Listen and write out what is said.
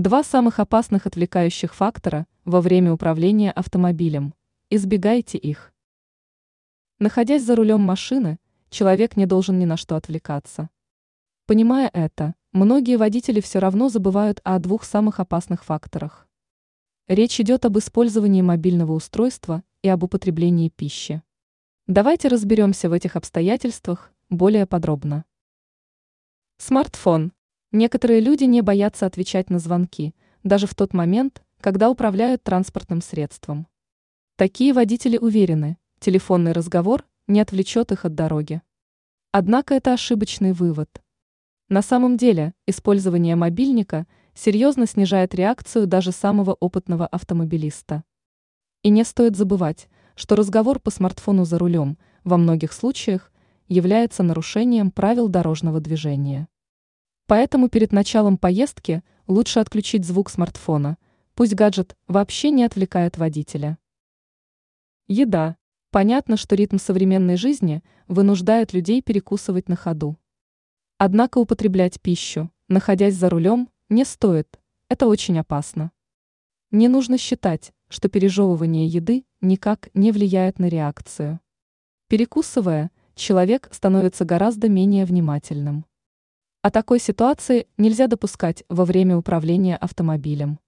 Два самых опасных отвлекающих фактора во время управления автомобилем. Избегайте их. Находясь за рулем машины, человек не должен ни на что отвлекаться. Понимая это, многие водители все равно забывают о двух самых опасных факторах. Речь идет об использовании мобильного устройства и об употреблении пищи. Давайте разберемся в этих обстоятельствах более подробно. Смартфон. Некоторые люди не боятся отвечать на звонки, даже в тот момент, когда управляют транспортным средством. Такие водители уверены, телефонный разговор не отвлечет их от дороги. Однако это ошибочный вывод. На самом деле, использование мобильника серьезно снижает реакцию даже самого опытного автомобилиста. И не стоит забывать, что разговор по смартфону за рулем во многих случаях является нарушением правил дорожного движения. Поэтому перед началом поездки лучше отключить звук смартфона, пусть гаджет вообще не отвлекает водителя. Еда. Понятно, что ритм современной жизни вынуждает людей перекусывать на ходу. Однако употреблять пищу, находясь за рулем, не стоит, это очень опасно. Не нужно считать, что пережевывание еды никак не влияет на реакцию. Перекусывая, человек становится гораздо менее внимательным. А такой ситуации нельзя допускать во время управления автомобилем.